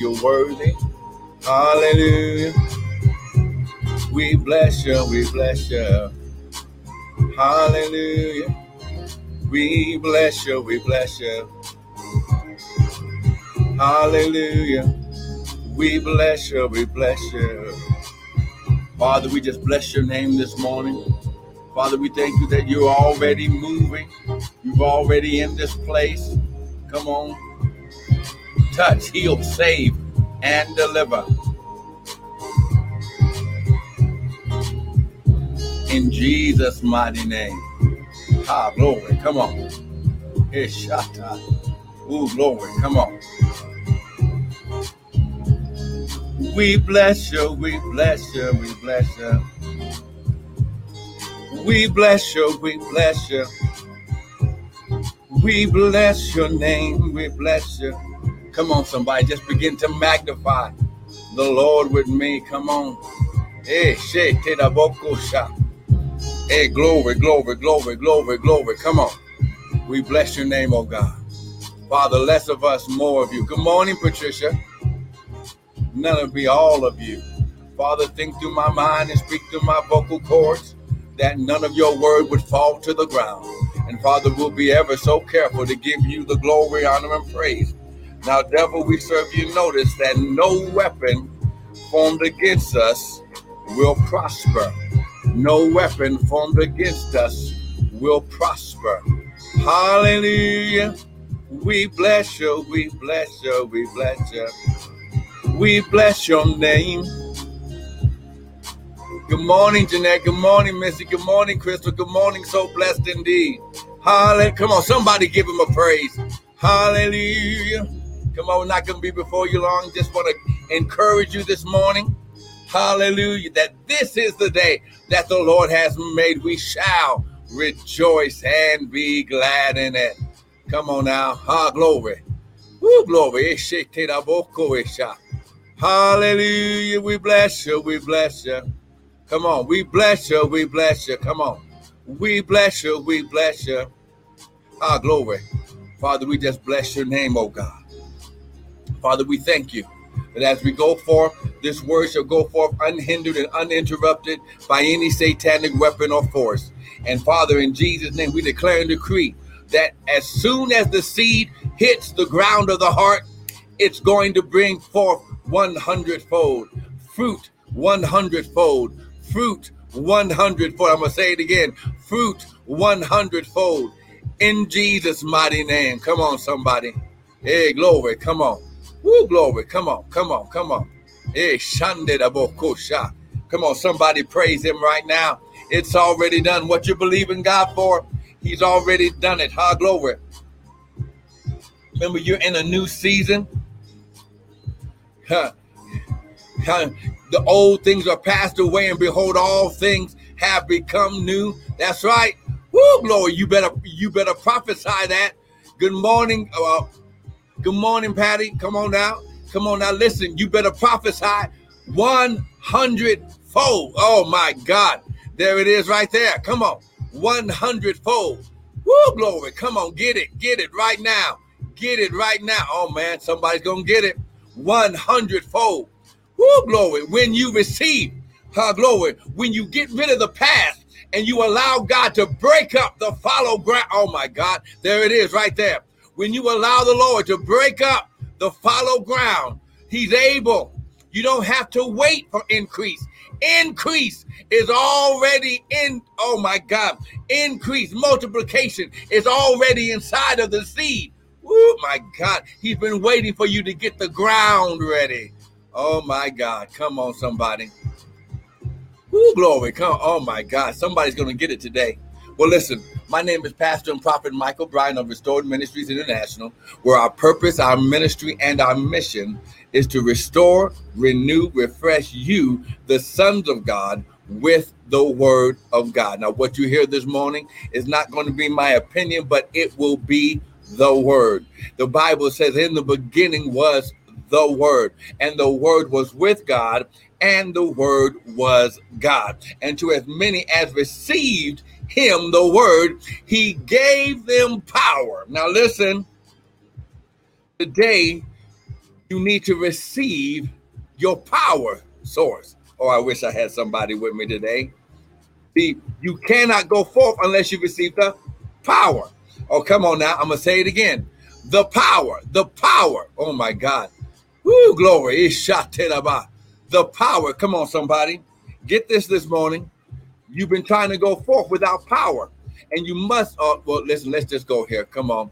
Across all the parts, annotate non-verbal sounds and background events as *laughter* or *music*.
You're worthy. Hallelujah. We bless you. We bless you. Hallelujah. We bless you. We bless you. Hallelujah. We bless you. We bless you. Father, we just bless your name this morning. Father, we thank you that you're already moving. You're already in this place. Come on. Touch, heal, save, and deliver. In Jesus' mighty name. Ah, glory. Come on. Ishata. Ooh, glory. Come on. We bless you. We bless you. We bless you. We bless you. We bless you. We bless your name. We bless you. Come on, somebody. Just begin to magnify the Lord with me. Come on. Hey, it up, Hey, glory, glory, glory, glory, glory. Come on. We bless your name, oh God. Father, less of us, more of you. Good morning, Patricia. None of me, all of you. Father, think through my mind and speak through my vocal cords that none of your word would fall to the ground. And Father, we'll be ever so careful to give you the glory, honor, and praise. Now, devil, we serve you notice that no weapon formed against us will prosper. No weapon formed against us will prosper. Hallelujah. We bless you, we bless you, we bless you. We bless your name. Good morning, Jeanette. Good morning, Missy. Good morning, Crystal. Good morning. So blessed indeed. Hallelujah. Come on, somebody give him a praise. Hallelujah. Come on, we're not going to be before you long. Just want to encourage you this morning. Hallelujah. That this is the day that the Lord has made. We shall rejoice and be glad in it. Come on now. Ha, glory. Woo, glory. Hallelujah. We bless you. We bless you. Come on. We bless you. We bless you. Come on. We bless you. We bless you. Ah, glory. Father, we just bless your name, oh God. Father, we thank you that as we go forth, this word shall go forth unhindered and uninterrupted by any satanic weapon or force. And Father, in Jesus' name, we declare and decree that as soon as the seed hits the ground of the heart, it's going to bring forth 100 fold fruit, 100 fold fruit, 100 fold. I'm going to say it again fruit, 100 fold in Jesus' mighty name. Come on, somebody. Hey, glory. Come on. Woo, glory. Come on, come on, come on. Hey, Shande Bokosha. Come on, somebody praise him right now. It's already done. What you believe in God for, he's already done it. Ha, glory. Remember, you're in a new season. Huh. Huh. The old things are passed away, and behold, all things have become new. That's right. Woo, glory. You better you better prophesy that. Good morning, uh, Good morning, Patty. Come on now. Come on now. Listen, you better prophesy 100 fold. Oh my God. There it is right there. Come on. 100 fold. Woo, glory. Come on. Get it. Get it right now. Get it right now. Oh man, somebody's going to get it. 100 fold. Woo, glory. When you receive, her glory, when you get rid of the past and you allow God to break up the fallow ground. Oh my God. There it is right there when you allow the Lord to break up the fallow ground, He's able. You don't have to wait for increase. Increase is already in, oh my God, increase, multiplication is already inside of the seed. Oh my God, He's been waiting for you to get the ground ready. Oh my God, come on, somebody. Woo, glory, come. Oh my God, somebody's going to get it today. Well, listen, my name is Pastor and Prophet Michael Bryan of Restored Ministries International, where our purpose, our ministry, and our mission is to restore, renew, refresh you, the sons of God, with the word of God. Now, what you hear this morning is not going to be my opinion, but it will be the word. The Bible says, In the beginning was the word, and the word was with God, and the word was God. And to as many as received him the word, he gave them power. Now, listen, today you need to receive your power source. Oh, I wish I had somebody with me today. See, you cannot go forth unless you receive the power. Oh, come on now. I'm going to say it again. The power, the power. Oh, my God. Woo, glory. The power. Come on, somebody. Get this this morning. You've been trying to go forth without power. And you must, uh, well, listen, let's just go here. Come on.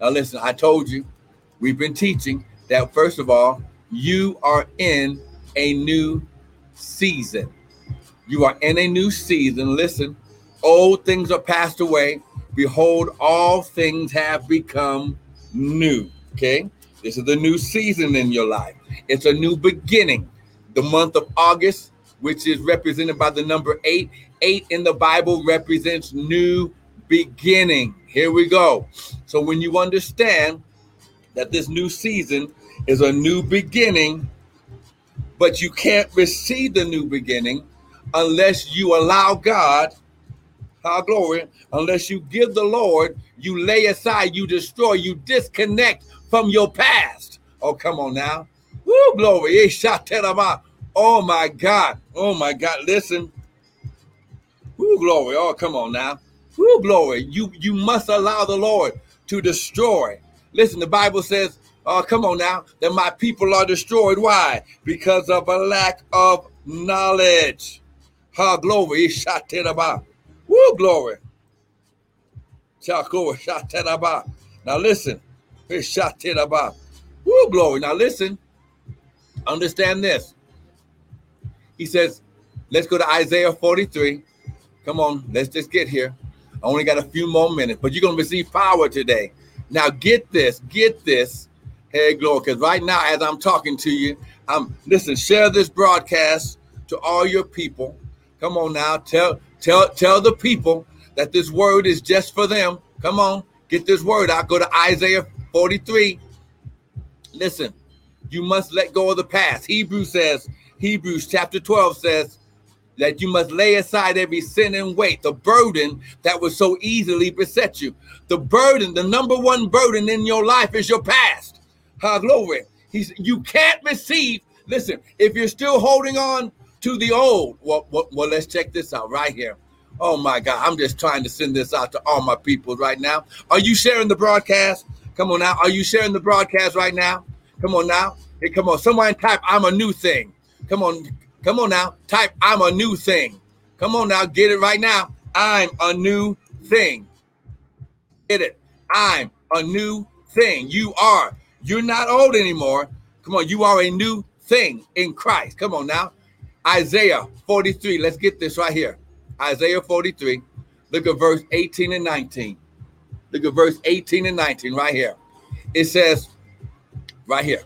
Now, listen, I told you, we've been teaching that, first of all, you are in a new season. You are in a new season. Listen, old things are passed away. Behold, all things have become new. Okay. This is the new season in your life. It's a new beginning. The month of August, which is represented by the number eight, eight in the Bible represents new beginning. Here we go. So when you understand that this new season is a new beginning, but you can't receive the new beginning unless you allow God, our glory, unless you give the Lord, you lay aside, you destroy, you disconnect from your past. Oh, come on now. Woo, glory. Oh my God. Oh my God. Listen. Woo, glory. Oh, come on now. Woo, glory. You you must allow the Lord to destroy. Listen, the Bible says, oh, come on now, that my people are destroyed. Why? Because of a lack of knowledge. Ha glory. Woo, glory. Now listen. Woo, glory. Now listen. Understand this. He says, let's go to Isaiah 43. Come on, let's just get here. I only got a few more minutes, but you're going to receive power today. Now, get this, get this. Hey, glory, because right now, as I'm talking to you, I'm listen, share this broadcast to all your people. Come on now, tell tell tell the people that this word is just for them. Come on, get this word out. Go to Isaiah 43. Listen, you must let go of the past. Hebrew says, Hebrews chapter 12 says that you must lay aside every sin and weight, the burden that would so easily beset you. The burden, the number one burden in your life is your past. How glory. He's you can't receive. Listen, if you're still holding on to the old, well, well, well, let's check this out right here. Oh my God, I'm just trying to send this out to all my people right now. Are you sharing the broadcast? Come on now. Are you sharing the broadcast right now? Come on now. Hey, come on. Someone type, I'm a new thing. Come on. Come on now. Type, I'm a new thing. Come on now. Get it right now. I'm a new thing. Get it. I'm a new thing. You are. You're not old anymore. Come on. You are a new thing in Christ. Come on now. Isaiah 43. Let's get this right here. Isaiah 43. Look at verse 18 and 19. Look at verse 18 and 19 right here. It says, right here.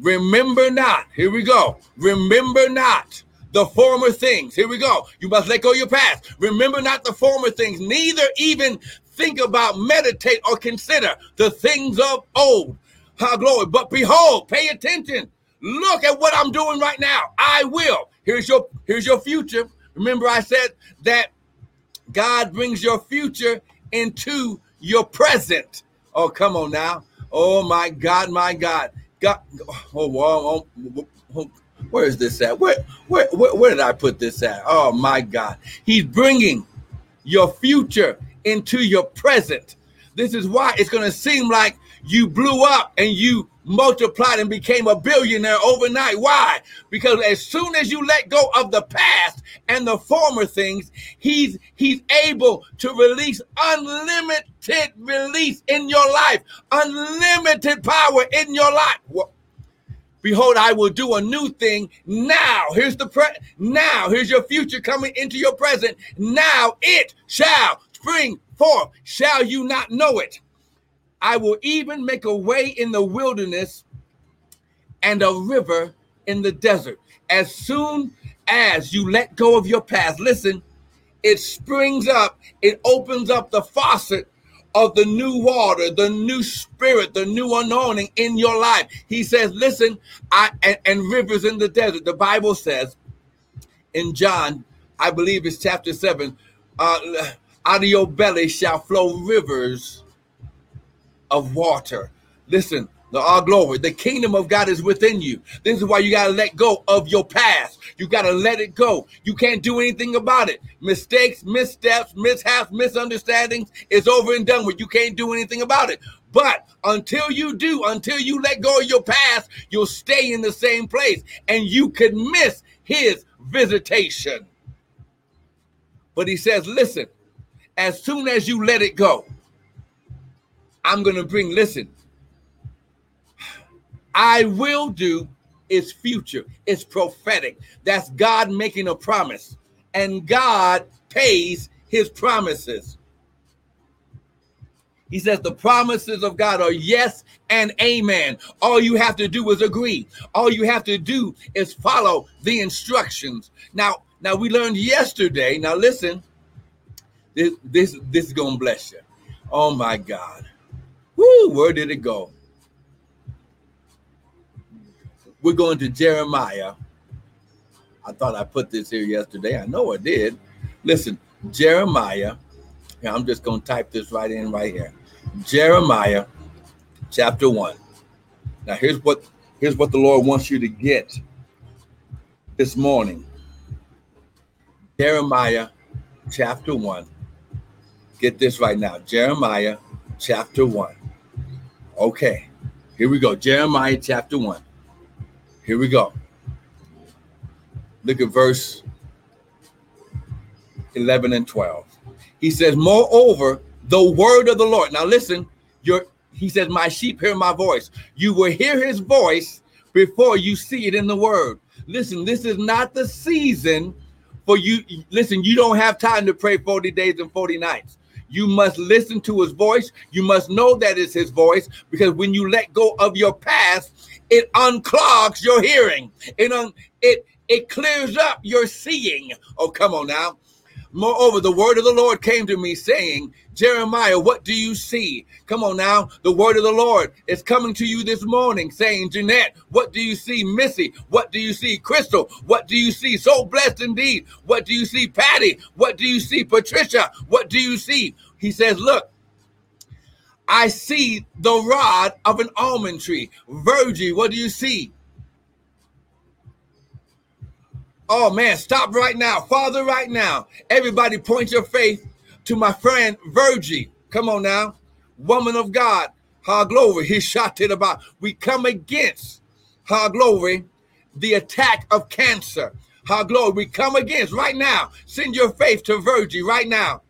Remember not. Here we go. Remember not the former things. Here we go. You must let go your past. Remember not the former things, neither even think about, meditate, or consider the things of old. How glory. But behold, pay attention. Look at what I'm doing right now. I will. Here's your here's your future. Remember, I said that God brings your future into your present. Oh, come on now. Oh my God, my God. God oh, oh, oh, where is this at? Where, where where where did I put this at? Oh my God. He's bringing your future into your present. This is why it's going to seem like you blew up and you multiplied and became a billionaire overnight. Why? Because as soon as you let go of the past and the former things, he's he's able to release unlimited release in your life, unlimited power in your life. Behold, I will do a new thing now. Here's the pre now. Here's your future coming into your present. Now it shall spring forth. Shall you not know it? I will even make a way in the wilderness and a river in the desert. As soon as you let go of your past, listen, it springs up, it opens up the faucet of the new water, the new spirit, the new anointing in your life. He says, Listen, I and, and rivers in the desert. The Bible says in John, I believe it's chapter 7, uh, out of your belly shall flow rivers of water. Listen, the all glory. The kingdom of God is within you. This is why you got to let go of your past. You got to let it go. You can't do anything about it. Mistakes, missteps, mishaps, misunderstandings is over and done with. You can't do anything about it. But until you do, until you let go of your past, you'll stay in the same place and you could miss his visitation. But he says, listen, as soon as you let it go, I'm going to bring, listen, I will do is future, it's prophetic. That's God making a promise, and God pays his promises. He says the promises of God are yes and amen. All you have to do is agree. All you have to do is follow the instructions. Now, now we learned yesterday. Now listen, this this this is gonna bless you. Oh my God. Where did it go? We're going to Jeremiah. I thought I put this here yesterday. I know I did. Listen, Jeremiah. Yeah, I'm just going to type this right in right here. Jeremiah chapter 1. Now here's what here's what the Lord wants you to get this morning. Jeremiah chapter 1. Get this right now. Jeremiah chapter 1. Okay. Here we go. Jeremiah chapter 1. Here we go. Look at verse 11 and 12. He says, Moreover, the word of the Lord. Now listen, your he says, My sheep hear my voice. You will hear his voice before you see it in the word. Listen, this is not the season for you. Listen, you don't have time to pray 40 days and 40 nights. You must listen to his voice. You must know that it's his voice because when you let go of your past, it unclogs your hearing. It un, it it clears up your seeing. Oh, come on now. Moreover, the word of the Lord came to me saying, Jeremiah, what do you see? Come on now. The word of the Lord is coming to you this morning saying, Jeanette, what do you see? Missy, what do you see? Crystal, what do you see? So blessed indeed. What do you see? Patty, what do you see? Patricia, what do you see? He says, Look, I see the rod of an almond tree. Virgie, what do you see? Oh man, stop right now. Father, right now. Everybody point your faith to my friend Virgie. Come on now. Woman of God. Ha glory. He shot it about. We come against, ha glory, the attack of cancer. Ha glory. We come against right now. Send your faith to Virgie right now.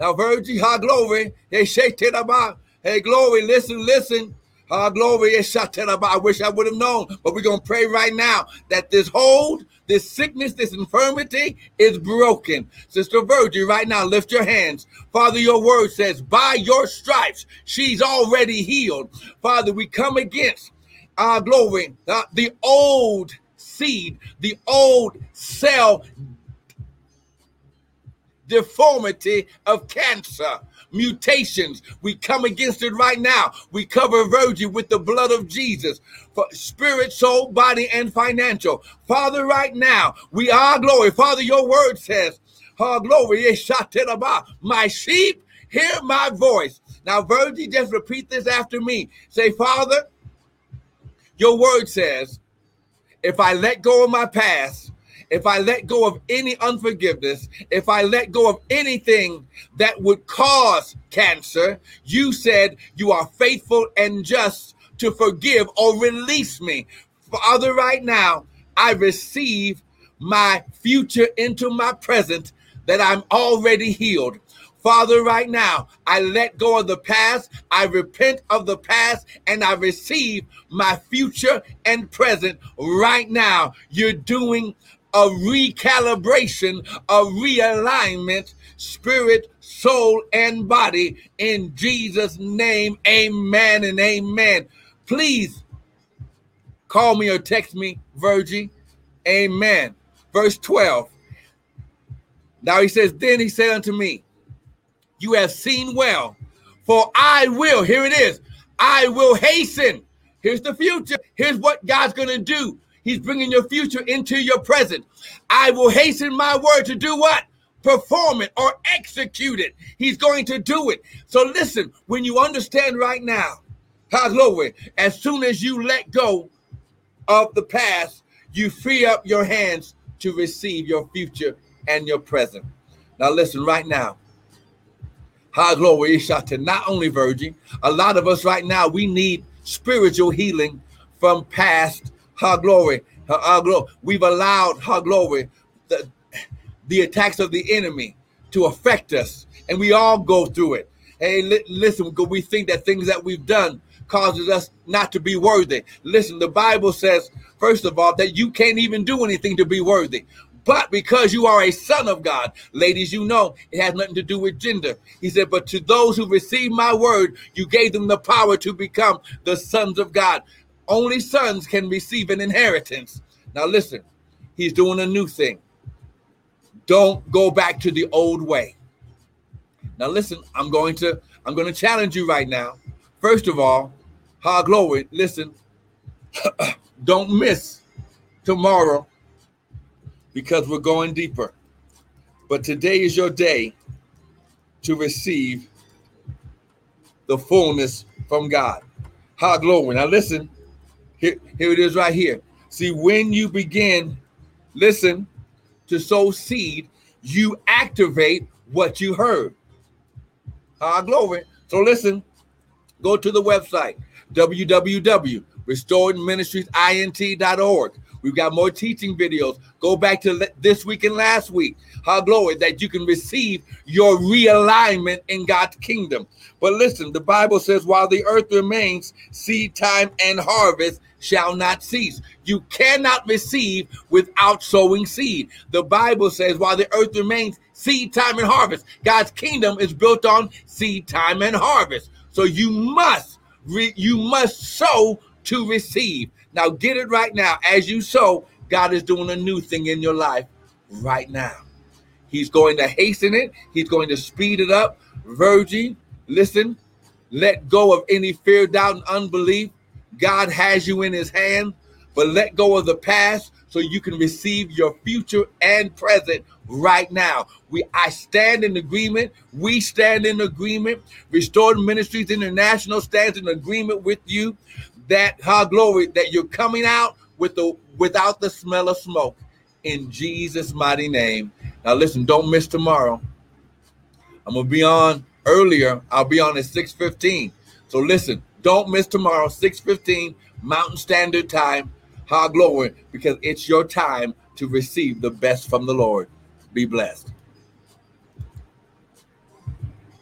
Now, Virgie, ha glory. They shake it about. Hey, glory, listen, listen. Ha glory. I wish I would have known, but we're going to pray right now that this hold, this sickness, this infirmity is broken. Sister Virgie, right now, lift your hands. Father, your word says, by your stripes, she's already healed. Father, we come against our glory, uh, the old seed, the old cell deformity of cancer, mutations. We come against it right now. We cover Virgie with the blood of Jesus for spirit, soul, body, and financial. Father, right now, we are glory. Father, your word says, our glory My sheep hear my voice. Now, Virgie, just repeat this after me. Say, Father, your word says, if I let go of my past, if I let go of any unforgiveness, if I let go of anything that would cause cancer, you said you are faithful and just to forgive or release me. Father, right now, I receive my future into my present that I'm already healed. Father, right now, I let go of the past, I repent of the past, and I receive my future and present right now. You're doing a recalibration, a realignment, spirit, soul, and body. In Jesus' name, amen and amen. Please call me or text me, Virgie. Amen. Verse 12. Now he says, Then he said unto me, You have seen well, for I will, here it is, I will hasten. Here's the future. Here's what God's going to do. He's bringing your future into your present. I will hasten my word to do what? Perform it or execute it. He's going to do it. So listen, when you understand right now, glory. As soon as you let go of the past, you free up your hands to receive your future and your present. Now, listen right now. How glory is to not only Virgie, a lot of us right now, we need spiritual healing from past her glory. Her, her glory. We've allowed her glory, the, the attacks of the enemy to affect us, and we all go through it. Hey, li- listen, we think that things that we've done causes us not to be worthy. Listen, the Bible says, first of all, that you can't even do anything to be worthy. But because you are a son of God, ladies, you know it has nothing to do with gender. He said, But to those who receive my word, you gave them the power to become the sons of God. Only sons can receive an inheritance. Now, listen, he's doing a new thing. Don't go back to the old way. Now, listen, I'm going to I'm going to challenge you right now. First of all, high glory, listen, *clears throat* don't miss tomorrow because we're going deeper. But today is your day to receive the fullness from God. High glory. Now listen, here, here it is right here. See, when you begin, listen, to sow seed, you activate what you heard. High glory. So listen, go to the website www.restoredministriesint.org. We've got more teaching videos. Go back to this week and last week. How glory that you can receive your realignment in God's kingdom. But listen, the Bible says, while the earth remains, seed time and harvest shall not cease. You cannot receive without sowing seed. The Bible says, while the earth remains, seed time and harvest. God's kingdom is built on seed time and harvest. So you must re- you must sow to receive. Now get it right now. As you sow, God is doing a new thing in your life right now. He's going to hasten it. He's going to speed it up. Virgie, listen, let go of any fear, doubt, and unbelief. God has you in his hand, but let go of the past so you can receive your future and present right now. We I stand in agreement. We stand in agreement. Restored Ministries International stands in agreement with you that how glory that you're coming out with the without the smell of smoke in Jesus mighty name. Now listen, don't miss tomorrow. I'm to be on earlier. I'll be on at 6:15. So listen, don't miss tomorrow 6:15 Mountain Standard Time. High glory because it's your time to receive the best from the Lord. Be blessed.